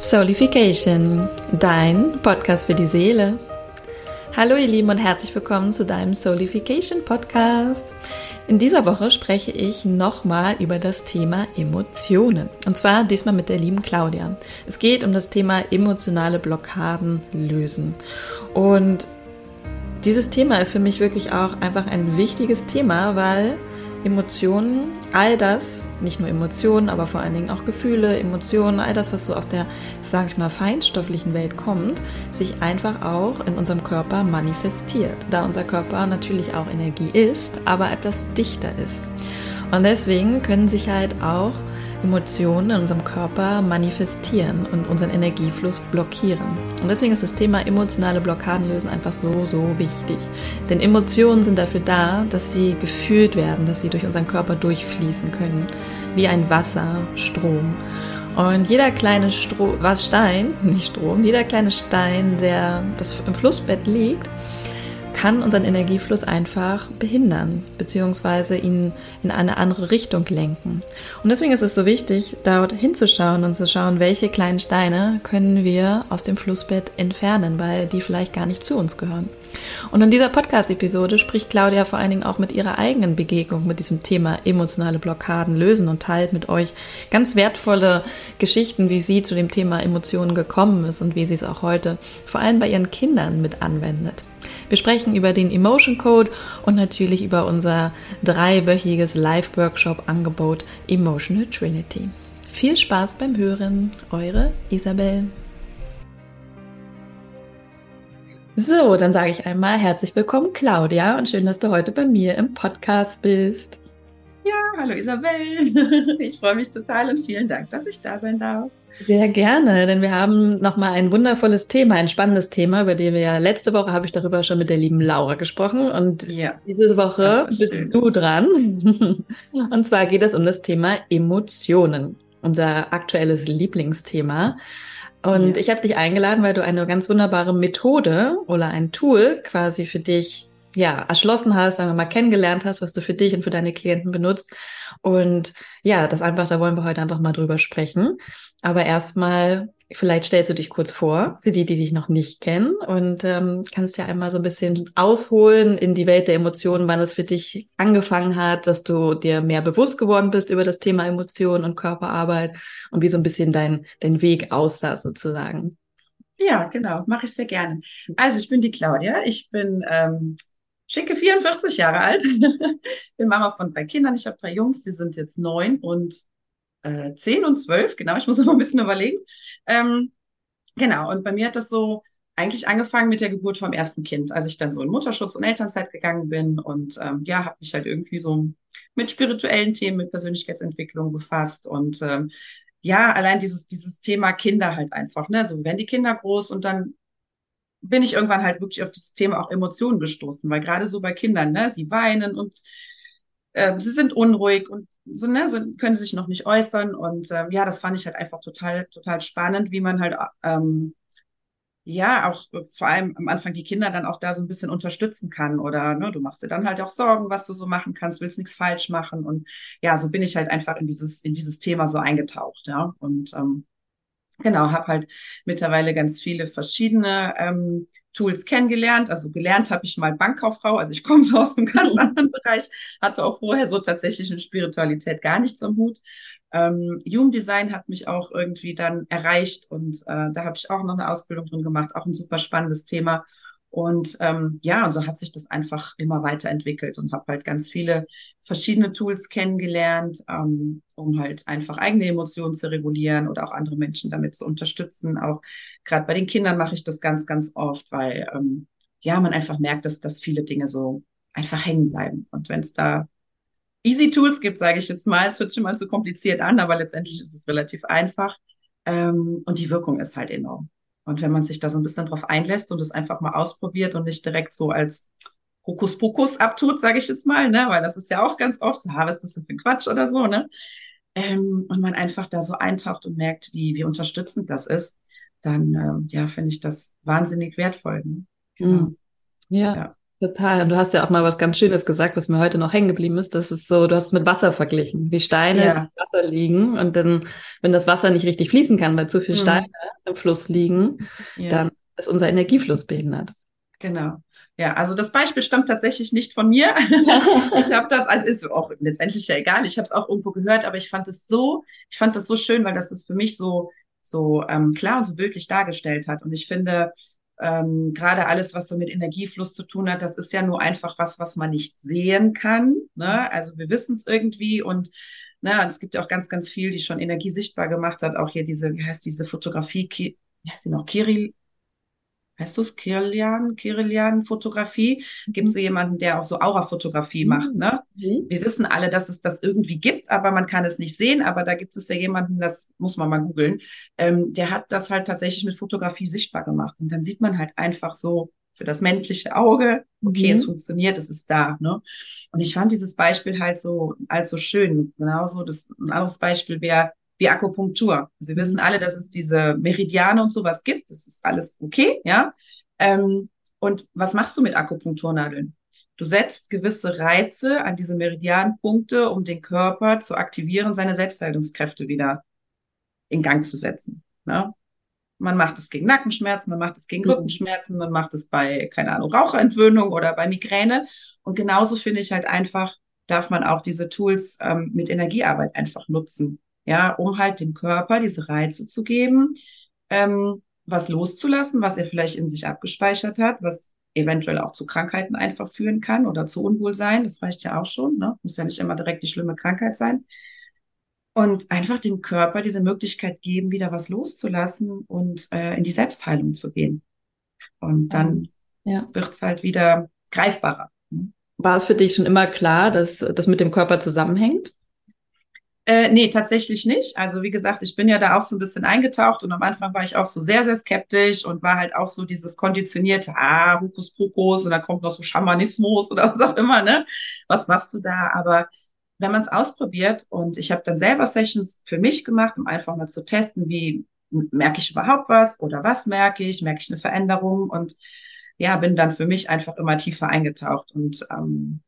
Soulification, dein Podcast für die Seele. Hallo ihr Lieben und herzlich willkommen zu deinem Soulification Podcast. In dieser Woche spreche ich nochmal über das Thema Emotionen. Und zwar diesmal mit der lieben Claudia. Es geht um das Thema emotionale Blockaden lösen. Und dieses Thema ist für mich wirklich auch einfach ein wichtiges Thema, weil Emotionen, all das, nicht nur Emotionen, aber vor allen Dingen auch Gefühle, Emotionen, all das, was so aus der, sage ich mal, feinstofflichen Welt kommt, sich einfach auch in unserem Körper manifestiert, da unser Körper natürlich auch Energie ist, aber etwas dichter ist. Und deswegen können sich halt auch Emotionen in unserem Körper manifestieren und unseren Energiefluss blockieren. Und deswegen ist das Thema emotionale Blockaden lösen einfach so, so wichtig. Denn Emotionen sind dafür da, dass sie gefühlt werden, dass sie durch unseren Körper durchfließen können, wie ein Wasser, Strom. Und jeder kleine Stro was Stein, nicht Strom, jeder kleine Stein, der das im Flussbett liegt, kann unseren Energiefluss einfach behindern, beziehungsweise ihn in eine andere Richtung lenken. Und deswegen ist es so wichtig, dort hinzuschauen und zu schauen, welche kleinen Steine können wir aus dem Flussbett entfernen, weil die vielleicht gar nicht zu uns gehören. Und in dieser Podcast-Episode spricht Claudia vor allen Dingen auch mit ihrer eigenen Begegnung mit diesem Thema emotionale Blockaden lösen und teilt mit euch ganz wertvolle Geschichten, wie sie zu dem Thema Emotionen gekommen ist und wie sie es auch heute vor allem bei ihren Kindern mit anwendet. Wir sprechen über den Emotion Code und natürlich über unser dreiwöchiges Live-Workshop-Angebot Emotional Trinity. Viel Spaß beim Hören, eure Isabel. So, dann sage ich einmal herzlich willkommen, Claudia, und schön, dass du heute bei mir im Podcast bist. Ja, hallo Isabel. Ich freue mich total und vielen Dank, dass ich da sein darf. Sehr gerne, denn wir haben nochmal ein wundervolles Thema, ein spannendes Thema, über das wir ja letzte Woche habe ich darüber schon mit der lieben Laura gesprochen und ja, diese Woche bist schön. du dran. Und zwar geht es um das Thema Emotionen, unser aktuelles Lieblingsthema. Und ja. ich habe dich eingeladen, weil du eine ganz wunderbare Methode oder ein Tool quasi für dich ja, erschlossen hast, sagen wir mal, kennengelernt hast, was du für dich und für deine Klienten benutzt. Und ja, das einfach, da wollen wir heute einfach mal drüber sprechen. Aber erstmal, vielleicht stellst du dich kurz vor, für die, die dich noch nicht kennen und ähm, kannst ja einmal so ein bisschen ausholen in die Welt der Emotionen, wann es für dich angefangen hat, dass du dir mehr bewusst geworden bist über das Thema Emotionen und Körperarbeit und wie so ein bisschen dein, dein Weg aussah sozusagen. Ja, genau, mache ich sehr gerne. Also ich bin die Claudia, ich bin ähm, schicke 44 Jahre alt, bin Mama von drei Kindern. Ich habe drei Jungs, die sind jetzt neun und äh, zehn und zwölf. Genau, ich muss noch ein bisschen überlegen. Ähm, genau, und bei mir hat das so eigentlich angefangen mit der Geburt vom ersten Kind, als ich dann so in Mutterschutz und Elternzeit gegangen bin und ähm, ja, habe mich halt irgendwie so mit spirituellen Themen, mit Persönlichkeitsentwicklung befasst und ähm, ja, allein dieses, dieses Thema Kinder halt einfach, ne, so werden die Kinder groß und dann bin ich irgendwann halt wirklich auf dieses Thema auch Emotionen gestoßen, weil gerade so bei Kindern, ne, sie weinen und äh, sie sind unruhig und so, ne, so, können sich noch nicht äußern. Und äh, ja, das fand ich halt einfach total, total spannend, wie man halt ähm, ja, auch vor allem am Anfang die Kinder dann auch da so ein bisschen unterstützen kann. Oder ne, du machst dir dann halt auch Sorgen, was du so machen kannst, willst nichts falsch machen. Und ja, so bin ich halt einfach in dieses in dieses Thema so eingetaucht, ja. Und ähm, Genau, habe halt mittlerweile ganz viele verschiedene ähm, Tools kennengelernt. Also gelernt habe ich mal Bankkauffrau, also ich komme so aus einem ganz anderen Bereich, hatte auch vorher so tatsächlich eine Spiritualität gar nichts am Hut. Ähm, Human Design hat mich auch irgendwie dann erreicht und äh, da habe ich auch noch eine Ausbildung drin gemacht, auch ein super spannendes Thema. Und ähm, ja, und so hat sich das einfach immer weiterentwickelt und habe halt ganz viele verschiedene Tools kennengelernt, ähm, um halt einfach eigene Emotionen zu regulieren oder auch andere Menschen damit zu unterstützen. Auch gerade bei den Kindern mache ich das ganz, ganz oft, weil ähm, ja, man einfach merkt, dass, dass viele Dinge so einfach hängen bleiben. Und wenn es da Easy Tools gibt, sage ich jetzt mal, es hört schon mal so kompliziert an, aber letztendlich ist es relativ einfach. Ähm, und die Wirkung ist halt enorm. Und wenn man sich da so ein bisschen drauf einlässt und es einfach mal ausprobiert und nicht direkt so als Hokuspokus abtut, sage ich jetzt mal, ne, weil das ist ja auch ganz oft so, ha, was ist das denn für ein Quatsch oder so, ne? Ähm, und man einfach da so eintaucht und merkt, wie, wie unterstützend das ist, dann, ähm, ja, finde ich das wahnsinnig wertvoll. Ne? Genau. Ja. ja. Total. Und du hast ja auch mal was ganz Schönes gesagt, was mir heute noch hängen geblieben ist. Das ist so, du hast es mit Wasser verglichen, wie Steine Ja. im Wasser liegen. Und dann, wenn das Wasser nicht richtig fließen kann, weil zu viele Mhm. Steine im Fluss liegen, Ja. dann ist unser Energiefluss behindert. Genau. Ja, also das Beispiel stammt tatsächlich nicht von mir. Ich habe das, also ist auch letztendlich ja egal, ich habe es auch irgendwo gehört, aber ich fand es so, ich fand das so schön, weil das es für mich so, so ähm, klar und so bildlich dargestellt hat. Und ich finde, ähm, gerade alles, was so mit Energiefluss zu tun hat, das ist ja nur einfach was, was man nicht sehen kann. Ne? Also wir wissen es irgendwie und ne, und es gibt ja auch ganz, ganz viel, die schon Energie sichtbar gemacht hat. Auch hier diese, wie heißt diese Fotografie, wie heißt die noch? Kirill, Heißt du es Kirlian, Kirlian Fotografie? Gibt so jemanden, der auch so Aura-Fotografie macht, ne? Mhm. Wir wissen alle, dass es das irgendwie gibt, aber man kann es nicht sehen. Aber da gibt es ja jemanden, das muss man mal googeln, ähm, der hat das halt tatsächlich mit Fotografie sichtbar gemacht. Und dann sieht man halt einfach so für das menschliche Auge, okay, Mhm. es funktioniert, es ist da, ne? Und ich fand dieses Beispiel halt so, halt so schön. Genauso, das, ein anderes Beispiel wäre wie Akupunktur. Also wir Mhm. wissen alle, dass es diese Meridiane und sowas gibt. Das ist alles okay, ja. Ähm, und was machst du mit Akupunkturnadeln? Du setzt gewisse Reize an diese Meridianpunkte, um den Körper zu aktivieren, seine Selbstheilungskräfte wieder in Gang zu setzen. Ne? Man macht es gegen Nackenschmerzen, man macht es gegen Mhm. Rückenschmerzen, man macht es bei, keine Ahnung, Raucherentwöhnung oder bei Migräne. Und genauso finde ich halt einfach, darf man auch diese Tools ähm, mit Energiearbeit einfach nutzen. Ja, um halt dem Körper diese Reize zu geben, ähm, was loszulassen, was er vielleicht in sich abgespeichert hat, was eventuell auch zu Krankheiten einfach führen kann oder zu Unwohlsein. Das reicht ja auch schon, ne? Muss ja nicht immer direkt die schlimme Krankheit sein. Und einfach dem Körper diese Möglichkeit geben, wieder was loszulassen und äh, in die Selbstheilung zu gehen. Und dann Ja. wird's halt wieder greifbarer. ne? War es für dich schon immer klar, dass das mit dem Körper zusammenhängt? Äh, nee, tatsächlich nicht. Also wie gesagt, ich bin ja da auch so ein bisschen eingetaucht und am Anfang war ich auch so sehr, sehr skeptisch und war halt auch so dieses konditionierte, ah, Hokuspokus und dann kommt noch so Schamanismus oder was auch immer, ne? Was machst du da? Aber wenn man es ausprobiert und ich habe dann selber Sessions für mich gemacht, um einfach mal zu testen, wie merke ich überhaupt was oder was merke ich, merke ich eine Veränderung und ja, bin dann für mich einfach immer tiefer eingetaucht und ähm,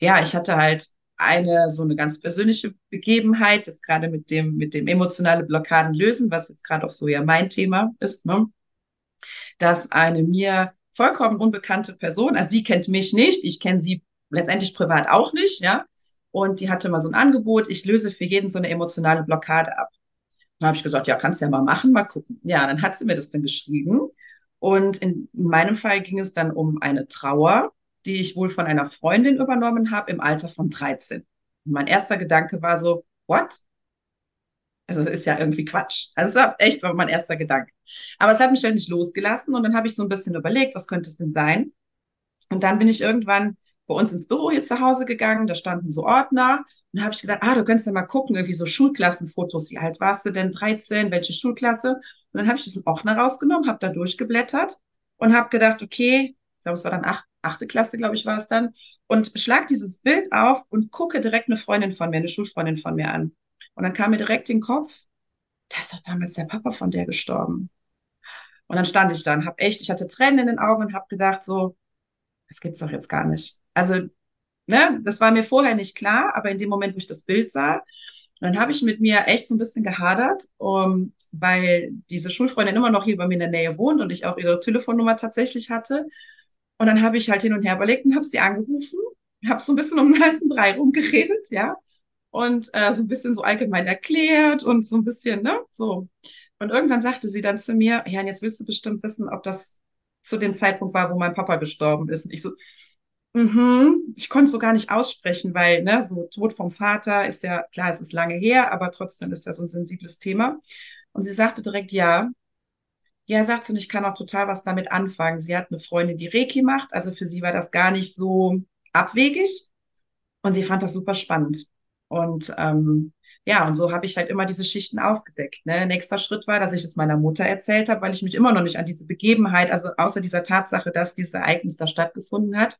ja, ich hatte halt eine so eine ganz persönliche Begebenheit, jetzt gerade mit dem, mit dem emotionale Blockaden lösen, was jetzt gerade auch so ja mein Thema ist, ne? Dass eine mir vollkommen unbekannte Person, also sie kennt mich nicht, ich kenne sie letztendlich privat auch nicht, ja. Und die hatte mal so ein Angebot, ich löse für jeden so eine emotionale Blockade ab. Dann habe ich gesagt, ja, kannst ja mal machen, mal gucken. Ja, dann hat sie mir das dann geschrieben. Und in meinem Fall ging es dann um eine Trauer, die ich wohl von einer Freundin übernommen habe im Alter von 13. Und mein erster Gedanke war so, what? Also das ist ja irgendwie Quatsch. Also es war echt war mein erster Gedanke. Aber es hat mich nicht losgelassen und dann habe ich so ein bisschen überlegt, was könnte es denn sein? Und dann bin ich irgendwann bei uns ins Büro hier zu Hause gegangen, da standen so Ordner und habe ich gedacht, ah, du könntest ja mal gucken, irgendwie so Schulklassenfotos, wie alt warst du denn? 13, welche Schulklasse? Und dann habe ich diesen Ordner rausgenommen, habe da durchgeblättert und habe gedacht, okay, glaube, es war dann acht, achte Klasse, glaube ich, war es dann, und schlag dieses Bild auf und gucke direkt eine Freundin von mir, eine Schulfreundin von mir an. Und dann kam mir direkt in den Kopf, da ist doch damals der Papa von der gestorben. Und dann stand ich da und habe echt, ich hatte Tränen in den Augen und habe gedacht, so, das gibt's doch jetzt gar nicht. Also, ne, das war mir vorher nicht klar, aber in dem Moment, wo ich das Bild sah, dann habe ich mit mir echt so ein bisschen gehadert, um, weil diese Schulfreundin immer noch hier bei mir in der Nähe wohnt und ich auch ihre Telefonnummer tatsächlich hatte. Und dann habe ich halt hin und her überlegt und habe sie angerufen, habe so ein bisschen um den heißen Brei rumgeredet, ja, und äh, so ein bisschen so allgemein erklärt und so ein bisschen, ne, so. Und irgendwann sagte sie dann zu mir, ja, jetzt willst du bestimmt wissen, ob das zu dem Zeitpunkt war, wo mein Papa gestorben ist. Und ich so, mhm, ich konnte es so gar nicht aussprechen, weil, ne, so Tod vom Vater ist ja, klar, es ist lange her, aber trotzdem ist das so ein sensibles Thema. Und sie sagte direkt, ja. Ja, sagt sie, und ich kann auch total was damit anfangen. Sie hat eine Freundin, die Reiki macht, also für sie war das gar nicht so abwegig. Und sie fand das super spannend. Und ähm, ja, und so habe ich halt immer diese Schichten aufgedeckt. Ne? Nächster Schritt war, dass ich es meiner Mutter erzählt habe, weil ich mich immer noch nicht an diese Begebenheit, also außer dieser Tatsache, dass dieses Ereignis da stattgefunden hat,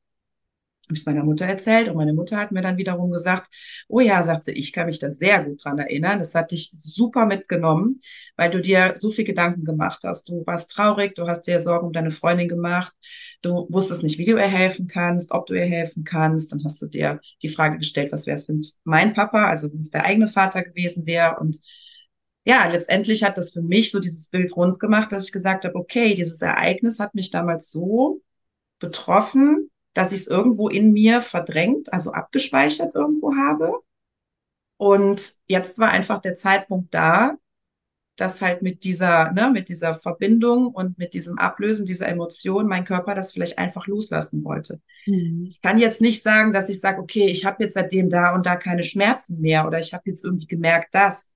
habe es meiner Mutter erzählt und meine Mutter hat mir dann wiederum gesagt, oh ja, sagt sie, ich kann mich da sehr gut dran erinnern. Das hat dich super mitgenommen, weil du dir so viel Gedanken gemacht hast. Du warst traurig, du hast dir Sorgen um deine Freundin gemacht. Du wusstest nicht, wie du ihr helfen kannst, ob du ihr helfen kannst. Dann hast du dir die Frage gestellt, was wäre es, wenn mein Papa, also wenn es der eigene Vater gewesen wäre. Und ja, letztendlich hat das für mich so dieses Bild rund gemacht, dass ich gesagt habe, okay, dieses Ereignis hat mich damals so betroffen, dass ich es irgendwo in mir verdrängt, also abgespeichert irgendwo habe. Und jetzt war einfach der Zeitpunkt da, dass halt mit dieser, ne, mit dieser Verbindung und mit diesem Ablösen dieser Emotion mein Körper das vielleicht einfach loslassen wollte. Mhm. Ich kann jetzt nicht sagen, dass ich sage, okay, ich habe jetzt seitdem da und da keine Schmerzen mehr oder ich habe jetzt irgendwie gemerkt, dass.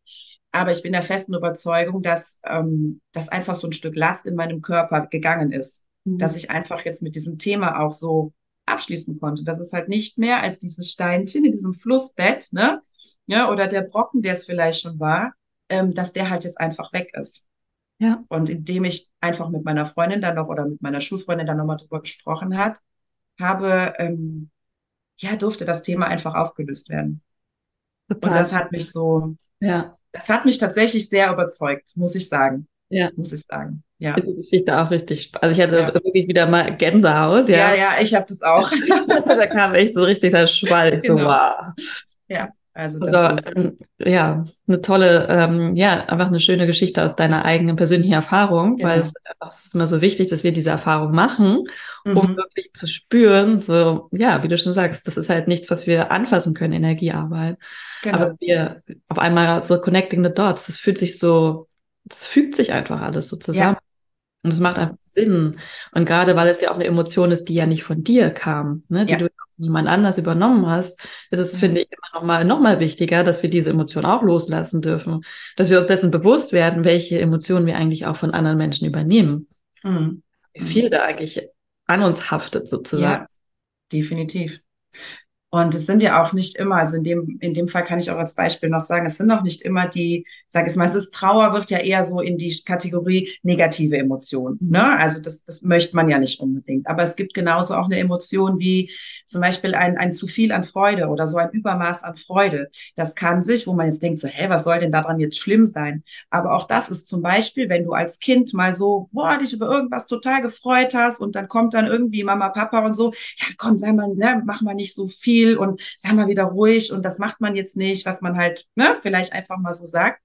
Aber ich bin der festen Überzeugung, dass ähm, dass einfach so ein Stück Last in meinem Körper gegangen ist, mhm. dass ich einfach jetzt mit diesem Thema auch so abschließen konnte. Das ist halt nicht mehr als dieses Steinchen in diesem Flussbett, ne? Ja, oder der Brocken, der es vielleicht schon war, ähm, dass der halt jetzt einfach weg ist. Ja. Und indem ich einfach mit meiner Freundin dann noch oder mit meiner Schulfreundin dann nochmal drüber gesprochen hat, habe, ähm, ja, durfte das Thema einfach aufgelöst werden. Total. Und das hat mich so, ja. Das hat mich tatsächlich sehr überzeugt, muss ich sagen. Ja. Muss ich sagen. Ja. Die Geschichte auch richtig. Also ich hatte ja. wirklich wieder mal Gänsehaut. Ja, ja, ja ich habe das auch. da kam echt so richtig der Schwall. Genau. So, wow. Ja. Also, das also, ist ähm, ja eine tolle, ähm, ja, einfach eine schöne Geschichte aus deiner eigenen persönlichen Erfahrung, genau. weil es, es, ist immer so wichtig, dass wir diese Erfahrung machen, um mhm. wirklich zu spüren, so, ja, wie du schon sagst, das ist halt nichts, was wir anfassen können, Energiearbeit. Genau. Aber wir auf einmal so connecting the dots, das fühlt sich so, das fügt sich einfach alles so zusammen. Ja. Und es macht einfach Sinn. Und gerade weil es ja auch eine Emotion ist, die ja nicht von dir kam, ne, die ja. du niemand anders übernommen hast, ist es, mhm. finde ich, immer noch mal, noch mal wichtiger, dass wir diese Emotion auch loslassen dürfen. Dass wir uns dessen bewusst werden, welche Emotionen wir eigentlich auch von anderen Menschen übernehmen. Mhm. Wie viel da eigentlich an uns haftet, sozusagen. Ja, definitiv. Und es sind ja auch nicht immer, also in dem, in dem Fall kann ich auch als Beispiel noch sagen, es sind auch nicht immer die, sag ich mal, es ist Trauer wird ja eher so in die Kategorie negative Emotionen. Mhm. Ne? Also das, das möchte man ja nicht unbedingt. Aber es gibt genauso auch eine Emotion wie zum Beispiel ein, ein zu viel an Freude oder so ein Übermaß an Freude. Das kann sich, wo man jetzt denkt, so, hä, was soll denn daran jetzt schlimm sein? Aber auch das ist zum Beispiel, wenn du als Kind mal so, boah, dich über irgendwas total gefreut hast und dann kommt dann irgendwie Mama, Papa und so, ja, komm, sei mal, ne, mach mal nicht so viel viel und sei mal wieder ruhig und das macht man jetzt nicht, was man halt, ne, vielleicht einfach mal so sagt.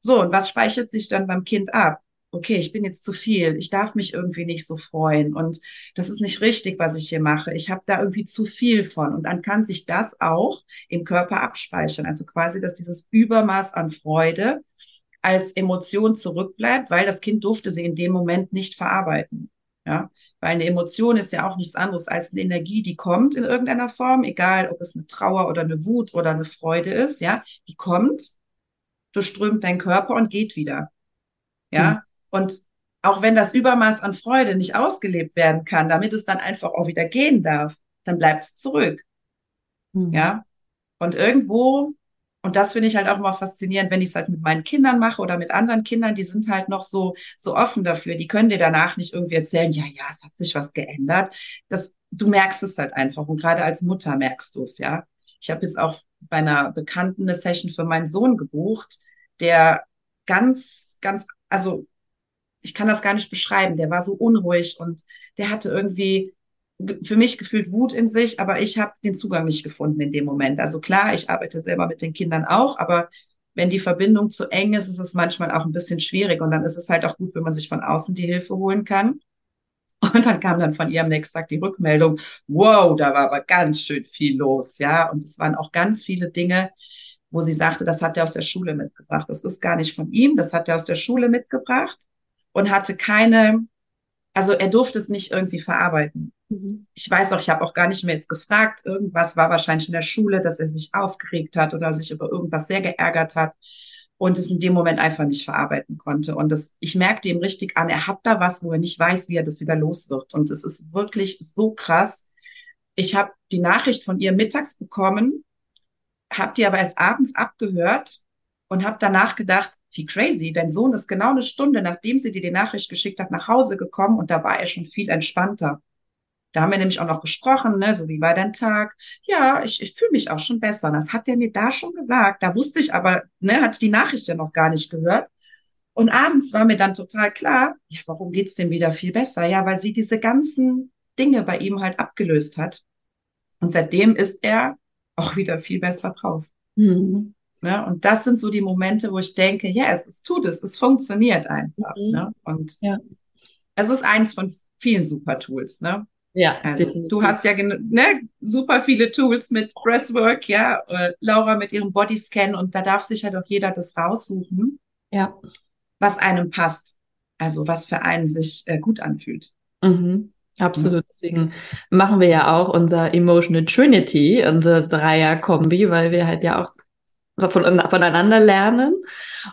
So, und was speichert sich dann beim Kind ab? Okay, ich bin jetzt zu viel, ich darf mich irgendwie nicht so freuen und das ist nicht richtig, was ich hier mache. Ich habe da irgendwie zu viel von und dann kann sich das auch im Körper abspeichern. Also quasi, dass dieses Übermaß an Freude als Emotion zurückbleibt, weil das Kind durfte sie in dem Moment nicht verarbeiten. Ja, weil eine Emotion ist ja auch nichts anderes als eine Energie, die kommt in irgendeiner Form, egal ob es eine Trauer oder eine Wut oder eine Freude ist, ja, die kommt, durchströmt dein Körper und geht wieder. Ja, mhm. und auch wenn das Übermaß an Freude nicht ausgelebt werden kann, damit es dann einfach auch wieder gehen darf, dann bleibt es zurück. Mhm. Ja, und irgendwo und das finde ich halt auch immer faszinierend, wenn ich es halt mit meinen Kindern mache oder mit anderen Kindern, die sind halt noch so, so offen dafür. Die können dir danach nicht irgendwie erzählen, ja, ja, es hat sich was geändert. Das, du merkst es halt einfach. Und gerade als Mutter merkst du es, ja. Ich habe jetzt auch bei einer Bekannten eine Session für meinen Sohn gebucht, der ganz, ganz, also ich kann das gar nicht beschreiben. Der war so unruhig und der hatte irgendwie für mich gefühlt Wut in sich, aber ich habe den Zugang nicht gefunden in dem Moment. Also klar, ich arbeite selber mit den Kindern auch, aber wenn die Verbindung zu eng ist, ist es manchmal auch ein bisschen schwierig und dann ist es halt auch gut, wenn man sich von außen die Hilfe holen kann. Und dann kam dann von ihr am nächsten Tag die Rückmeldung, wow, da war aber ganz schön viel los, ja. Und es waren auch ganz viele Dinge, wo sie sagte, das hat er aus der Schule mitgebracht. Das ist gar nicht von ihm, das hat er aus der Schule mitgebracht und hatte keine, also er durfte es nicht irgendwie verarbeiten. Mhm. Ich weiß auch, ich habe auch gar nicht mehr jetzt gefragt. Irgendwas war wahrscheinlich in der Schule, dass er sich aufgeregt hat oder sich über irgendwas sehr geärgert hat und es in dem Moment einfach nicht verarbeiten konnte. Und das, ich merkte ihm richtig an, er hat da was, wo er nicht weiß, wie er das wieder los wird. Und es ist wirklich so krass. Ich habe die Nachricht von ihr mittags bekommen, habe die aber erst abends abgehört und habe danach gedacht, wie crazy, dein Sohn ist genau eine Stunde, nachdem sie dir die Nachricht geschickt hat, nach Hause gekommen und da war er schon viel entspannter. Da haben wir nämlich auch noch gesprochen, ne, so wie war dein Tag? Ja, ich, ich fühle mich auch schon besser. Das hat er mir da schon gesagt. Da wusste ich aber, ne, hatte die Nachricht ja noch gar nicht gehört. Und abends war mir dann total klar, ja, warum geht's dem wieder viel besser? Ja, weil sie diese ganzen Dinge bei ihm halt abgelöst hat. Und seitdem ist er auch wieder viel besser drauf. Mhm. Ne? Und das sind so die Momente, wo ich denke, ja, yes, es tut es, es funktioniert einfach. Mhm. Ne? Und ja. es ist eins von vielen super Tools. Ne? Ja, also definitiv. du hast ja ne, super viele Tools mit Breathwork, ja, äh, Laura mit ihrem Bodyscan und da darf sich halt auch jeder das raussuchen, ja. was einem passt. Also was für einen sich äh, gut anfühlt. Mhm. Absolut. Deswegen machen wir ja auch unser Emotional Trinity, unser Dreier-Kombi, weil wir halt ja auch von, voneinander lernen.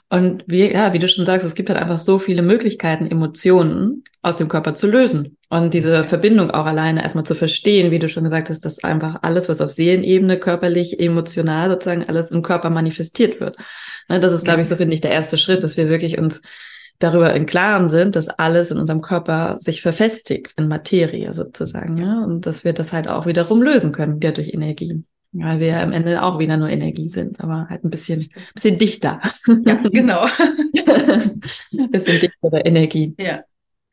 Und wie, ja, wie du schon sagst, es gibt halt einfach so viele Möglichkeiten, Emotionen aus dem Körper zu lösen. Und diese Verbindung auch alleine erstmal zu verstehen, wie du schon gesagt hast, dass einfach alles, was auf Seelenebene, körperlich, emotional sozusagen alles im Körper manifestiert wird. Ne, das ist, glaube ich, so finde ich der erste Schritt, dass wir wirklich uns darüber im Klaren sind, dass alles in unserem Körper sich verfestigt in Materie sozusagen, ja, und dass wir das halt auch wiederum lösen können, ja, durch Energie. Weil wir ja am Ende auch wieder nur Energie sind, aber halt ein bisschen, bisschen dichter. Ja, genau. ein bisschen dichtere Energie. Ja,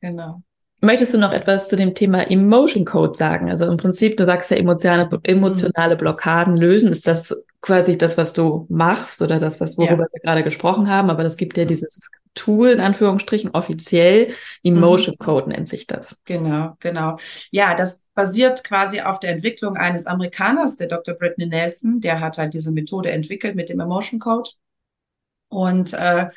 genau. Möchtest du noch etwas zu dem Thema Emotion Code sagen? Also im Prinzip, du sagst ja emotionale, emotionale Blockaden lösen. Ist das quasi das, was du machst oder das, was worüber ja. wir gerade gesprochen haben? Aber das gibt ja dieses Tool, in Anführungsstrichen, offiziell. Emotion mhm. Code nennt sich das. Genau, genau. Ja, das basiert quasi auf der Entwicklung eines Amerikaners, der Dr. Brittany Nelson. Der hat halt diese Methode entwickelt mit dem Emotion Code. Und äh,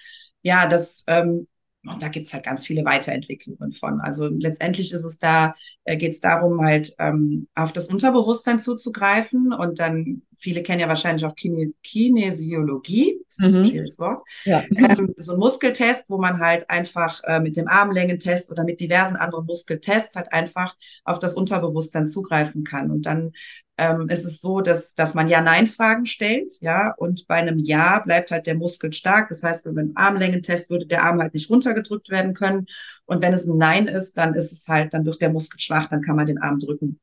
ja, das ähm, und da gibt's halt ganz viele Weiterentwicklungen von. Also letztendlich ist es da, äh, geht es darum, halt ähm, auf das Unterbewusstsein zuzugreifen. Und dann, viele kennen ja wahrscheinlich auch Kine Kinesiologie, das ist ein mhm. schwieriges Wort. Ja. Ähm, so ein Muskeltest, wo man halt einfach äh, mit dem Armlängentest oder mit diversen anderen Muskeltests halt einfach auf das Unterbewusstsein zugreifen kann. Und dann ähm, ist es so, dass, dass man Ja-Nein-Fragen stellt, ja, und bei einem Ja bleibt halt der Muskel stark. Das heißt, wenn man einen Armlängentest würde der Arm halt nicht runtergedrückt werden können. Und wenn es ein Nein ist, dann ist es halt, dann wird der Muskel schwach, dann kann man den Arm drücken.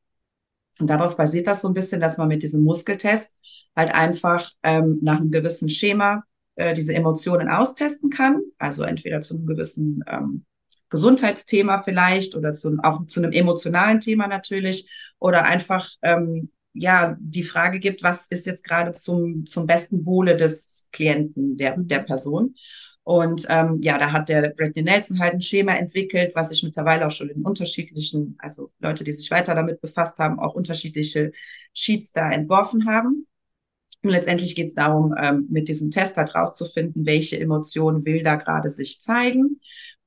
Und darauf basiert das so ein bisschen, dass man mit diesem Muskeltest halt einfach ähm, nach einem gewissen Schema äh, diese Emotionen austesten kann. Also entweder zu einem gewissen ähm, Gesundheitsthema vielleicht oder zu, auch zu einem emotionalen Thema natürlich oder einfach ähm, ja die Frage gibt, was ist jetzt gerade zum, zum besten Wohle des Klienten, der, der Person. Und ähm, ja, da hat der Bradley Nelson halt ein Schema entwickelt, was sich mittlerweile auch schon in unterschiedlichen, also Leute, die sich weiter damit befasst haben, auch unterschiedliche Sheets da entworfen haben. Und letztendlich geht es darum, ähm, mit diesem Test halt rauszufinden, welche Emotionen will da gerade sich zeigen.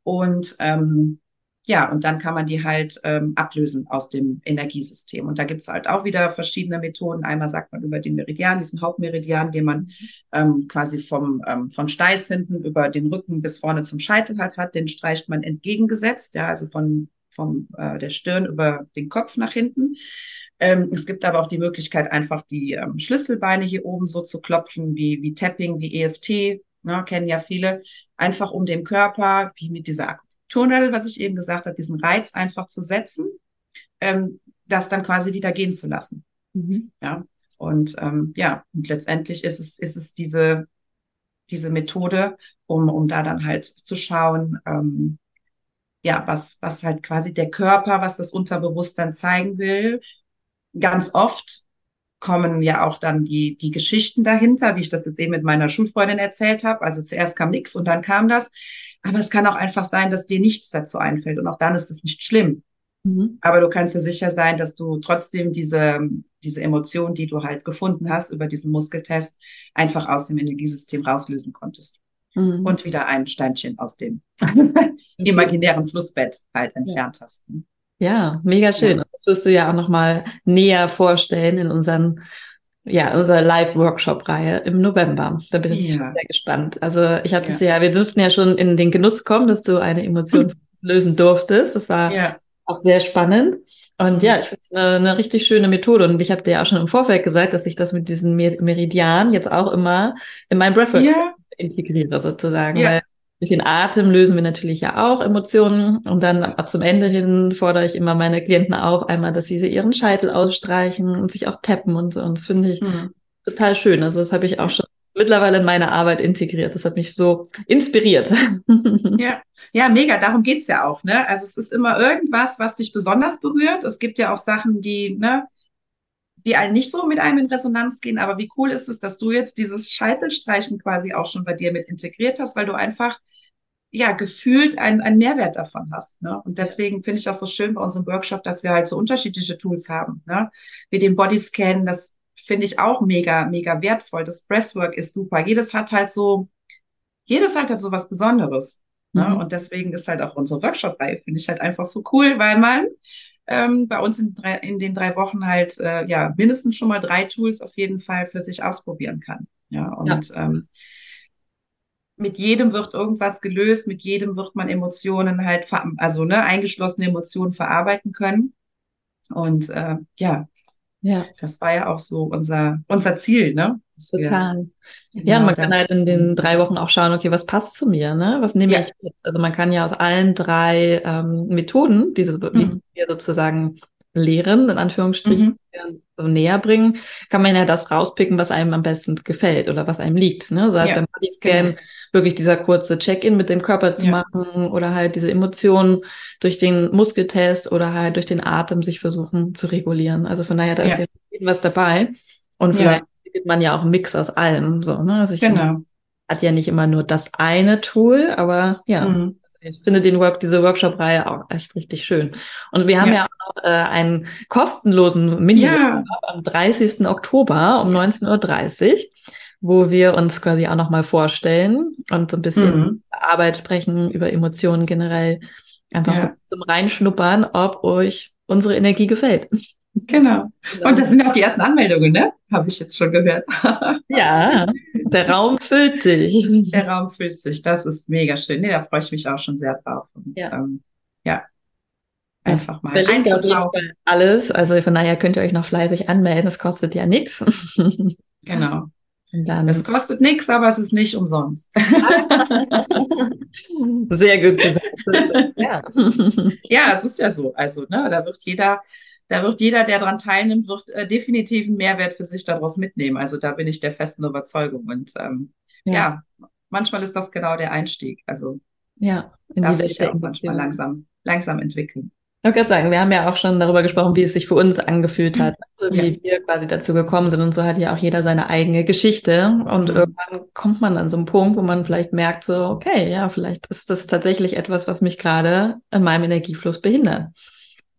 Und ähm, ja, und dann kann man die halt ähm, ablösen aus dem Energiesystem. Und da gibt's halt auch wieder verschiedene Methoden. Einmal sagt man über den Meridian, diesen Hauptmeridian, den man ähm, quasi vom, ähm, vom Steiß hinten über den Rücken bis vorne zum Scheitel halt hat. Den streicht man entgegengesetzt, ja, also von vom äh, der Stirn über den Kopf nach hinten. Ähm, es gibt aber auch die Möglichkeit, einfach die ähm, Schlüsselbeine hier oben so zu klopfen, wie, wie Tapping, wie EFT, ne, kennen ja viele, einfach um dem Körper, wie mit dieser Turnadel, was ich eben gesagt habe, diesen Reiz einfach zu setzen, ähm, das dann quasi wieder gehen zu lassen. Mhm. Ja. Und ähm, ja, und letztendlich ist es, ist es diese, diese Methode, um, um da dann halt zu schauen, ähm, ja, was, was halt quasi der Körper, was das Unterbewusstsein zeigen will. Ganz oft kommen ja auch dann die, die Geschichten dahinter, wie ich das jetzt eben mit meiner Schulfreundin erzählt habe. Also zuerst kam nichts und dann kam das. Aber es kann auch einfach sein, dass dir nichts dazu einfällt und auch dann ist es nicht schlimm. Mhm. Aber du kannst dir sicher sein, dass du trotzdem diese, diese Emotion, die du halt gefunden hast über diesen Muskeltest, einfach aus dem Energiesystem rauslösen konntest. Mhm. Und wieder ein Steinchen aus dem imaginären Flussbett halt entfernt hast. Ja, mega schön. Ja. Das wirst du ja auch nochmal näher vorstellen in unseren ja, unsere Live-Workshop-Reihe im November. Da bin ich ja. sehr gespannt. Also ich habe ja. das ja, wir durften ja schon in den Genuss kommen, dass du eine Emotion lösen durftest. Das war ja. auch sehr spannend. Und ja, ich finde es eine, eine, richtig schöne Methode. Und ich habe dir ja auch schon im Vorfeld gesagt, dass ich das mit diesen Meridian jetzt auch immer in mein ja. integriere, sozusagen. Weil durch den Atem lösen wir natürlich ja auch Emotionen. Und dann zum Ende hin fordere ich immer meine Klienten auf, einmal, dass sie ihren Scheitel ausstreichen und sich auch tappen und so. Und das finde ich mhm. total schön. Also das habe ich auch schon mittlerweile in meine Arbeit integriert. Das hat mich so inspiriert. Ja, ja, mega. Darum geht's ja auch. Ne? Also es ist immer irgendwas, was dich besonders berührt. Es gibt ja auch Sachen, die, ne, die einen nicht so mit einem in Resonanz gehen. Aber wie cool ist es, dass du jetzt dieses Scheitelstreichen quasi auch schon bei dir mit integriert hast, weil du einfach ja, gefühlt einen, einen Mehrwert davon hast. Ne? Und deswegen finde ich auch so schön bei unserem Workshop, dass wir halt so unterschiedliche Tools haben. Ne? Wie den Bodyscan, das finde ich auch mega, mega wertvoll. Das Breathwork ist super. Jedes hat halt so, jedes hat halt so was Besonderes. Ne? Mhm. Und deswegen ist halt auch unsere Workshop-Reihe, finde ich halt einfach so cool, weil man ähm, bei uns in, drei, in den drei Wochen halt äh, ja mindestens schon mal drei Tools auf jeden Fall für sich ausprobieren kann. Ja, und ja. Ähm, mit jedem wird irgendwas gelöst, mit jedem wird man Emotionen halt, also ne, eingeschlossene Emotionen verarbeiten können. Und äh, ja, ja, das war ja auch so unser, unser Ziel, ne? Total. Wir, ja, genau man kann halt in den drei Wochen auch schauen, okay, was passt zu mir, ne? Was nehme ja. ich jetzt? Also man kann ja aus allen drei ähm, Methoden, diese, mhm. die wir sozusagen lehren, in Anführungsstrichen, mhm. so näher bringen, kann man ja das rauspicken, was einem am besten gefällt oder was einem liegt. Ne? Sei es ja, beim Bodyscan genau. Wirklich dieser kurze Check-in mit dem Körper zu ja. machen oder halt diese Emotionen durch den Muskeltest oder halt durch den Atem sich versuchen zu regulieren. Also von daher, da ist ja was dabei. Und vielleicht findet man ja auch einen Mix aus allem. So, ne? Also ich genau. hat ja nicht immer nur das eine Tool, aber ja, mhm. Ich finde den Work, diese Workshop-Reihe auch echt richtig schön. Und wir haben ja, ja auch noch äh, einen kostenlosen mini ja. am 30. Oktober um 19.30 Uhr, wo wir uns quasi auch nochmal vorstellen und so ein bisschen mhm. Arbeit sprechen über Emotionen generell. Einfach ja. so zum Reinschnuppern, ob euch unsere Energie gefällt. Genau. genau. Und das sind auch die ersten Anmeldungen, ne? Habe ich jetzt schon gehört. ja, der Raum füllt sich. Der Raum füllt sich. Das ist mega schön. Nee, da freue ich mich auch schon sehr drauf. Und, ja. Ähm, ja. Einfach mal einzutauchen. Alles. Also von daher könnt ihr euch noch fleißig anmelden. Das kostet ja nichts. Genau. Es kostet nichts, aber es ist nicht umsonst. Sehr gut gesagt. Ja. ja, es ist ja so. Also, ne, da wird jeder da wird jeder, der daran teilnimmt, wird äh, definitiv einen Mehrwert für sich daraus mitnehmen. Also da bin ich der festen Überzeugung. Und ähm, ja. ja. manchmal ist das genau der Einstieg. Also ja, in darf sich ja auch manchmal langsam, langsam entwickeln. Ich wollte gerade sagen, wir haben ja auch schon darüber gesprochen, wie es sich für uns angefühlt hat, also wie ja. wir quasi dazu gekommen sind. Und so hat ja auch jeder seine eigene Geschichte. Und mhm. irgendwann kommt man an so einen Punkt, wo man vielleicht merkt, so, okay, ja, vielleicht ist das tatsächlich etwas, was mich gerade in meinem Energiefluss behindert.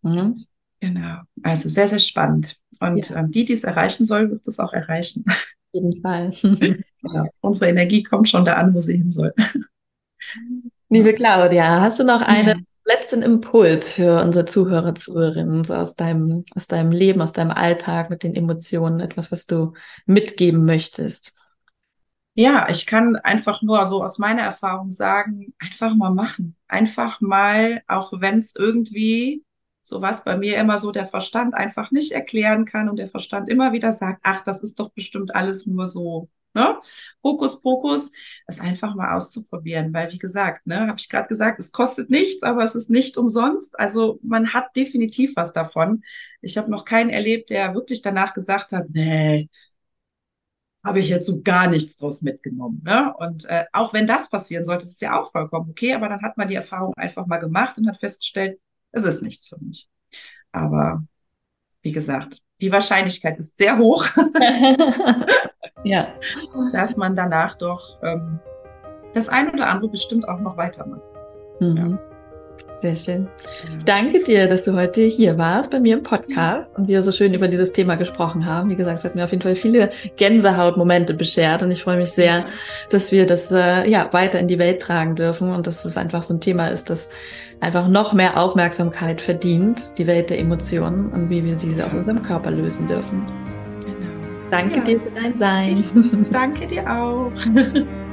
Mhm. Genau. Also sehr, sehr spannend. Und ja. ähm, die, die es erreichen soll, wird es auch erreichen. Auf jeden Fall. genau. Unsere Energie kommt schon da an, wo sie hin soll. Liebe Claudia, hast du noch einen ja. Letzten Impuls für unsere Zuhörer, Zuhörerinnen, so aus deinem, aus deinem Leben, aus deinem Alltag mit den Emotionen, etwas, was du mitgeben möchtest? Ja, ich kann einfach nur so aus meiner Erfahrung sagen, einfach mal machen. Einfach mal, auch wenn es irgendwie so was bei mir immer so der Verstand einfach nicht erklären kann und der Verstand immer wieder sagt, ach, das ist doch bestimmt alles nur so, ne? Hokus Pokus, das einfach mal auszuprobieren, weil wie gesagt, ne, habe ich gerade gesagt, es kostet nichts, aber es ist nicht umsonst. Also man hat definitiv was davon. Ich habe noch keinen erlebt, der wirklich danach gesagt hat, nee, habe ich jetzt so gar nichts draus mitgenommen. Ne? Und äh, auch wenn das passieren sollte, ist es ja auch vollkommen okay, aber dann hat man die Erfahrung einfach mal gemacht und hat festgestellt, es ist nichts für mich. Aber wie gesagt, die Wahrscheinlichkeit ist sehr hoch, ja. dass man danach doch ähm, das ein oder andere bestimmt auch noch weitermacht. Mhm. Ja. Sehr schön. Ich danke dir, dass du heute hier warst bei mir im Podcast und wir so schön über dieses Thema gesprochen haben. Wie gesagt, es hat mir auf jeden Fall viele Gänsehautmomente beschert und ich freue mich sehr, dass wir das äh, ja weiter in die Welt tragen dürfen und dass es einfach so ein Thema ist, das einfach noch mehr Aufmerksamkeit verdient, die Welt der Emotionen und wie wir sie aus unserem Körper lösen dürfen. Genau. Danke ja. dir für dein Sein. Ich danke dir auch.